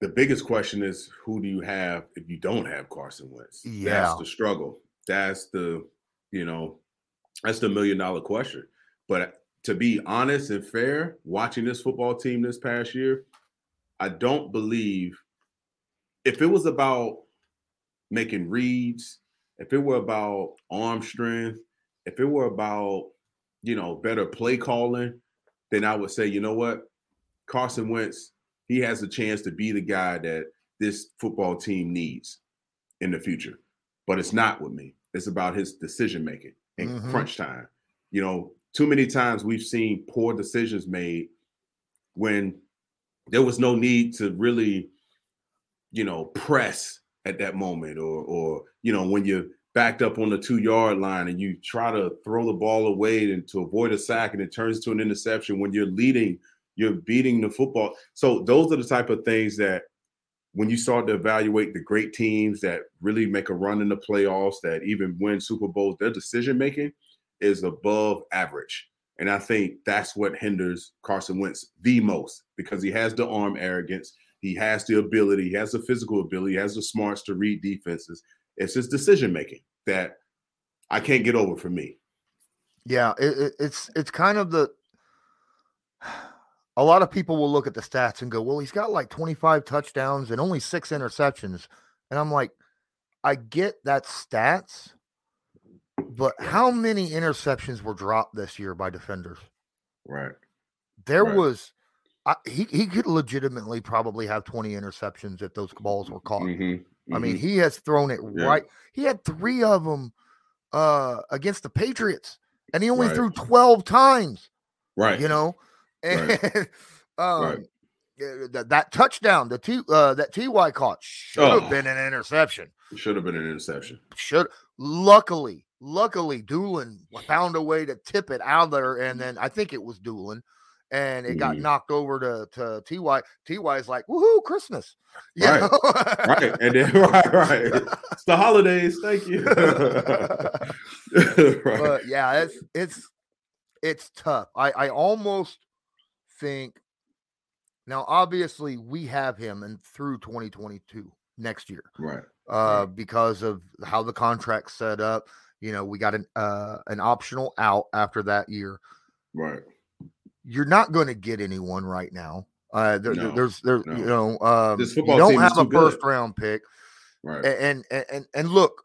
Speaker 6: The biggest question is who do you have if you don't have Carson Wentz?
Speaker 5: Yeah.
Speaker 6: That's the struggle. That's the, you know, that's the million dollar question. But to be honest and fair, watching this football team this past year, I don't believe if it was about making reads, if it were about arm strength, if it were about, you know, better play calling, then I would say, you know what? Carson Wentz, he has a chance to be the guy that this football team needs in the future. But it's not with me. It's about his decision making and
Speaker 5: Mhm.
Speaker 6: crunch time. You know, too many times we've seen poor decisions made when there was no need to really, you know, press at that moment, or or you know when you're backed up on the two yard line and you try to throw the ball away and to avoid a sack and it turns to an interception when you're leading, you're beating the football. So those are the type of things that when you start to evaluate the great teams that really make a run in the playoffs, that even win Super Bowls, their decision making is above average. And I think that's what hinders Carson Wentz the most because he has the arm arrogance, he has the ability, he has the physical ability, he has the smarts to read defenses. It's his decision making that I can't get over for me.
Speaker 5: Yeah, it, it, it's it's kind of the. A lot of people will look at the stats and go, "Well, he's got like 25 touchdowns and only six interceptions," and I'm like, I get that stats, but how many interceptions were dropped this year by defenders?
Speaker 6: Right.
Speaker 5: There
Speaker 6: Right.
Speaker 5: was, I, he he could legitimately probably have 20 interceptions if those balls were caught. Mm-hmm.
Speaker 6: Mhm,
Speaker 5: I mean,
Speaker 6: mhm.
Speaker 5: he has thrown it
Speaker 6: Yeah.
Speaker 5: right. He had three of them uh, against the Patriots, and he only
Speaker 6: Right.
Speaker 5: threw 12 times.
Speaker 6: right.
Speaker 5: You know, and
Speaker 6: Right.
Speaker 5: um,
Speaker 6: Right.
Speaker 5: that, that touchdown, the T uh, that Ty caught should have
Speaker 6: Oh.
Speaker 5: been an interception.
Speaker 6: Should have been an interception.
Speaker 5: Should luckily, luckily, Doolin found a way to tip it out there, and then I think it was Doolin. And it got knocked over to, to Ty. Ty is like, woohoo, Christmas. You
Speaker 6: Right. Right. And then right, right. It's the holidays. Thank you. right.
Speaker 5: but yeah, it's it's it's tough. I I almost think now obviously we have him and through 2022 next year
Speaker 6: right.
Speaker 5: uh because of how the contract's set up. You know, we got an uh an optional out after that year.
Speaker 6: Right.
Speaker 5: You're not going to get anyone right now. Uh there,
Speaker 6: No,
Speaker 5: there's there
Speaker 6: no.
Speaker 5: you know um
Speaker 6: This
Speaker 5: you don't have a
Speaker 6: too good.
Speaker 5: first round pick
Speaker 6: Right.
Speaker 5: and and and and look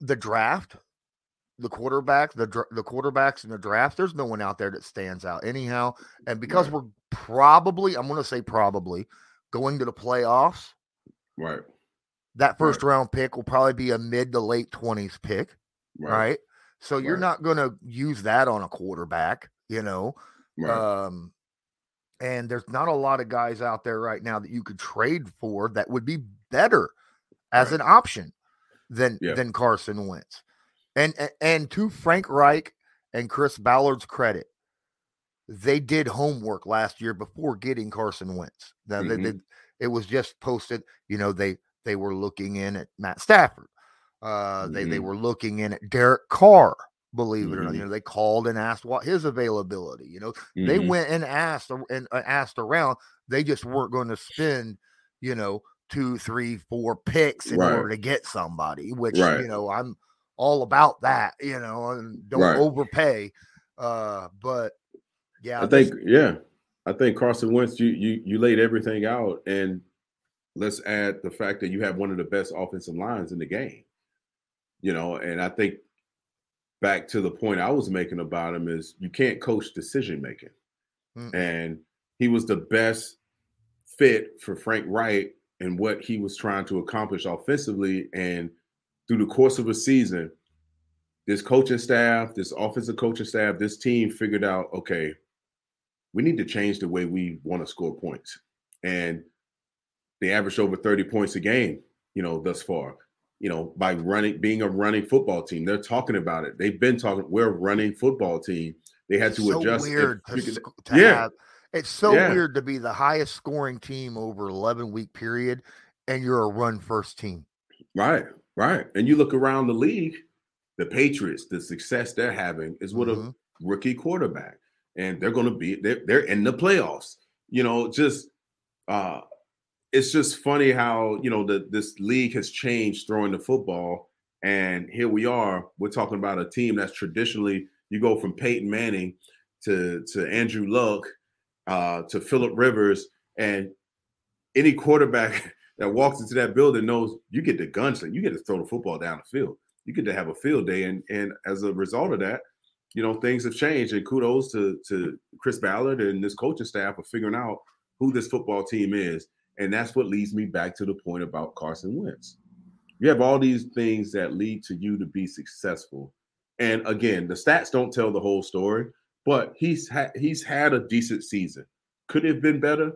Speaker 5: the draft the quarterback the the quarterbacks in the draft there's no one out there that stands out anyhow and because
Speaker 6: Right.
Speaker 5: we're probably i'm going to say probably going to the playoffs
Speaker 6: Right.
Speaker 5: that first round pick will probably be a mid to late 20s pick right,
Speaker 6: Right.
Speaker 5: so you're not going to use that on a quarterback you know
Speaker 6: Right.
Speaker 5: um and there's not a lot of guys out there right now that you could trade for that would be better as
Speaker 6: Right.
Speaker 5: an option than
Speaker 6: Yeah.
Speaker 5: than Carson Wentz. And, and and to Frank Reich and Chris Ballard's credit, they did homework last year before getting Carson Wentz. Now they
Speaker 6: Mhm.
Speaker 5: did it was just posted, you know, they they were looking in at Matt Stafford. Uh they they
Speaker 6: Mhm.
Speaker 5: were looking in at Derek Carr, believe it or not. You know, they called and asked what his availability, you know, they
Speaker 6: Mhm.
Speaker 5: went and asked and uh, asked around. They just weren't going to spend, you know, two, three, four picks in
Speaker 6: Right.
Speaker 5: order to get somebody. Which
Speaker 6: Right.
Speaker 5: you know, I'm all about that. You know, and don't
Speaker 6: Right.
Speaker 5: overpay. Uh, but yeah,
Speaker 6: I think, yeah, I think Carson Wentz, you you you laid everything out, and let's add the fact that you have one of the best offensive lines in the game. You know, and I think back to the point I was making about him is you can't coach decision making,
Speaker 5: Mm-mm.
Speaker 6: and he was the best fit for Frank Reich and what he was trying to accomplish offensively, and through the course of a season. This coaching staff, this offensive coaching staff, this team figured out, okay, we need to change the way we want to score points. And they averaged over 30 points a game, you know, thus far, you know, by running, being a running football team. They're talking about it. They've been talking, we're a running football team. They had
Speaker 5: it's
Speaker 6: to
Speaker 5: so
Speaker 6: adjust.
Speaker 5: weird to, to
Speaker 6: Yeah.
Speaker 5: have. It's so
Speaker 6: Yeah.
Speaker 5: weird to be the highest scoring team over 11 week period, and you're a run first team.
Speaker 6: Right, right. And you look around the league, the Patriots, the success they're having is with
Speaker 5: Mhm.
Speaker 6: a rookie quarterback, and they're going to be they're, they're in the playoffs. You know, just uh, it's just funny how you know the this league has changed throwing the football, and here we are. We're talking about a team that's traditionally you go from Peyton Manning to to Andrew Luck uh, to Philip Rivers, and any quarterback that walks into that building knows you get the gunsling, you get to throw the football down the field, you get to have a field day, and and as a result of that, you know things have changed. And kudos to to Chris Ballard and this coaching staff for figuring out who this football team is, and that's what leads me back to the point about Carson Wentz. You have all these things that lead to you to be successful, and again, the stats don't tell the whole story, but he's had he's had a decent season. Could it have been better?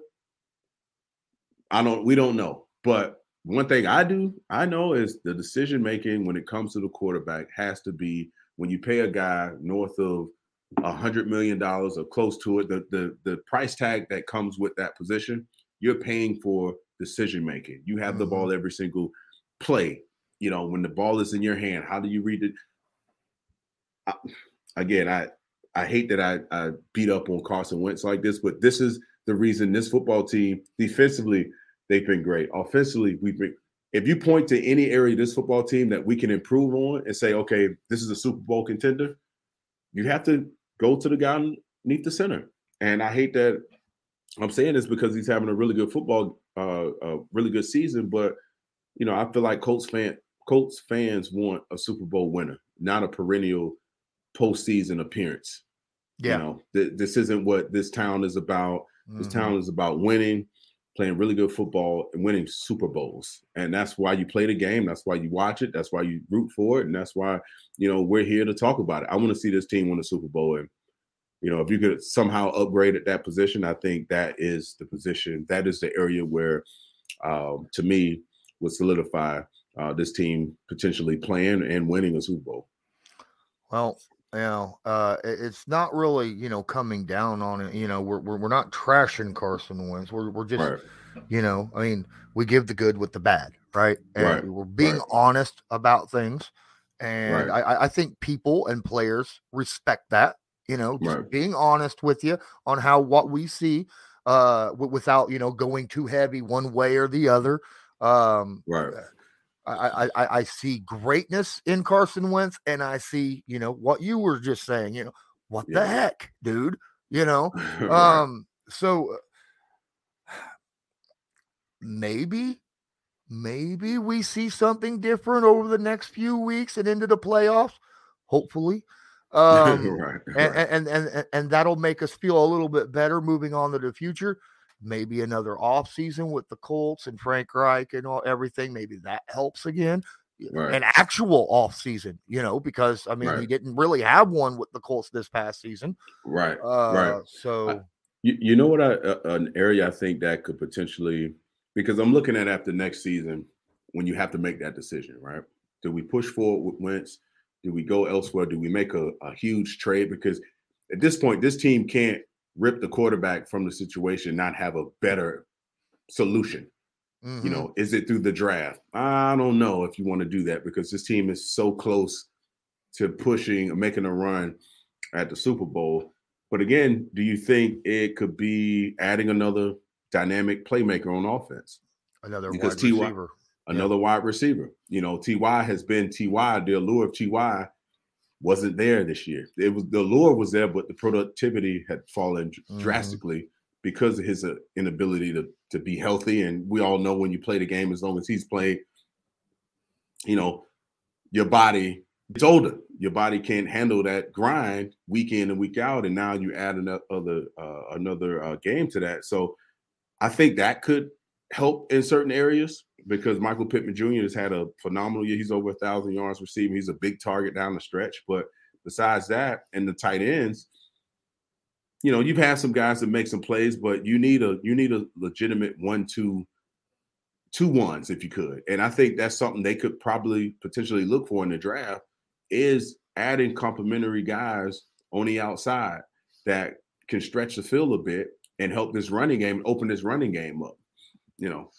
Speaker 6: I don't. We don't know. But one thing I do, I know is the decision making when it comes to the quarterback has to be when you pay a guy north of a hundred million dollars or close to it, the, the the price tag that comes with that position, you're paying for decision making. You have mm-hmm. the ball every single play. You know, when the ball is in your hand, how do you read it? I, again, I I hate that I, I beat up on Carson Wentz like this, but this is the reason this football team defensively they've been great. Offensively, we've been. If you point to any area of this football team that we can improve on and say, okay, this is a Super Bowl contender, you have to go to the guy underneath the center. And I hate that I'm saying this because he's having a really good football, uh, a really good season. But you know, I feel like Colts fan Colts fans want a Super Bowl winner, not a perennial postseason appearance. Yeah. You know, th- this isn't what this town is about. Mm-hmm. This town is about winning, playing really good football, and winning Super Bowls. And that's why you play the game. That's why you watch it. That's why you root for it. And that's why, you know, we're here to talk about it. I want to see this team win a Super Bowl. And you know, if you could somehow upgrade at that position, I think that is the position. That is the area where, um, to me, would solidify uh, this team potentially playing and winning a Super Bowl.
Speaker 5: Well, you know, uh, it's not really, you know, coming down on it. You know, we're we're, we're not trashing Carson Wentz. We're we're just, right. you know, I mean, we give the good with the bad, right? And right. we're being right. honest about things. And I, I think people and players respect that you know, right. being honest with you on how what we see uh w- without, you know, going too heavy one way or the other. Um
Speaker 6: right.
Speaker 5: I, I I see greatness in Carson Wentz, and I see, you know, what you were just saying, you know, what yeah. the heck, dude, you know, right. um, so maybe, maybe we see something different over the next few weeks and into the playoffs, hopefully, um, right, right. And, and, and and that'll make us feel a little bit better moving on to the future. Maybe another off season with the Colts and Frank Reich and all everything. Maybe that helps again. Right. An actual off season, you know, because I mean, we didn't really have one with the Colts this past season.
Speaker 6: Right.
Speaker 5: Uh,
Speaker 6: right.
Speaker 5: So, I,
Speaker 6: you, you know what? I, uh, an area I think that could potentially, because I'm looking at after next season when you have to make that decision, right? Do we push forward with Wentz? Do we go elsewhere? Do we make a, a huge trade? Because at this point, this team can't rip the quarterback from the situation, not have a better solution. Mm-hmm. You know, is it through the draft? I don't know if you want to do that because this team is so close to pushing or making a run at the Super Bowl. But again, do you think it could be adding another dynamic playmaker on offense?
Speaker 5: Another because wide receiver
Speaker 6: another yeah. wide receiver. You know, Ty has been Ty. The allure of Ty wasn't there this year. It was the allure was there, but the productivity had fallen mm-hmm. drastically because of his uh, inability to to be healthy. And we all know when you play the game, as long as he's played, you know, your body it's older. Your body can't handle that grind week in and week out, and now you add another uh, another uh, game to that. So I think that could help in certain areas because Michael Pittman Jr. has had a phenomenal year. He's over a thousand yards receiving. He's a big target down the stretch. But besides that, and the tight ends, you know, you've had some guys that make some plays, but you need a you need a legitimate one two two ones if you could. And I think that's something they could probably potentially look for in the draft is adding complementary guys on the outside that can stretch the field a bit and help this running game open this running game up. You know,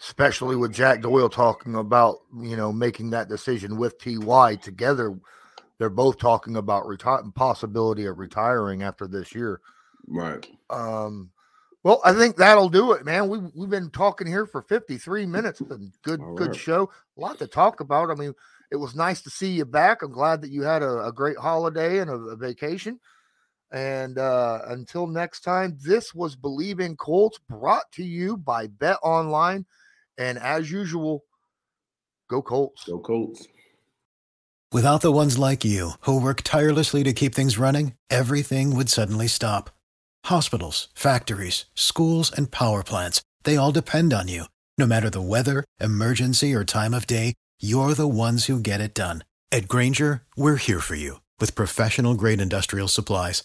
Speaker 5: especially with Jack Doyle talking about you know making that decision with Ty together. They're both talking about retire possibility of retiring after this year.
Speaker 6: Right.
Speaker 5: Um. Well, I think that'll do it, man. We we've been talking here for 53 minutes. Been good, right. good show. A lot to talk about. I mean, it was nice to see you back. I'm glad that you had a, a great holiday and a, a vacation. And uh, until next time, this was Bleav in Colts brought to you by BetOnline. And as usual, go Colts.
Speaker 6: Go Colts.
Speaker 7: Without the ones like you who work tirelessly to keep things running, everything would suddenly stop. Hospitals, factories, schools, and power plants, they all depend on you. No matter the weather, emergency, or time of day, you're the ones who get it done. At Grainger, we're here for you with professional grade industrial supplies.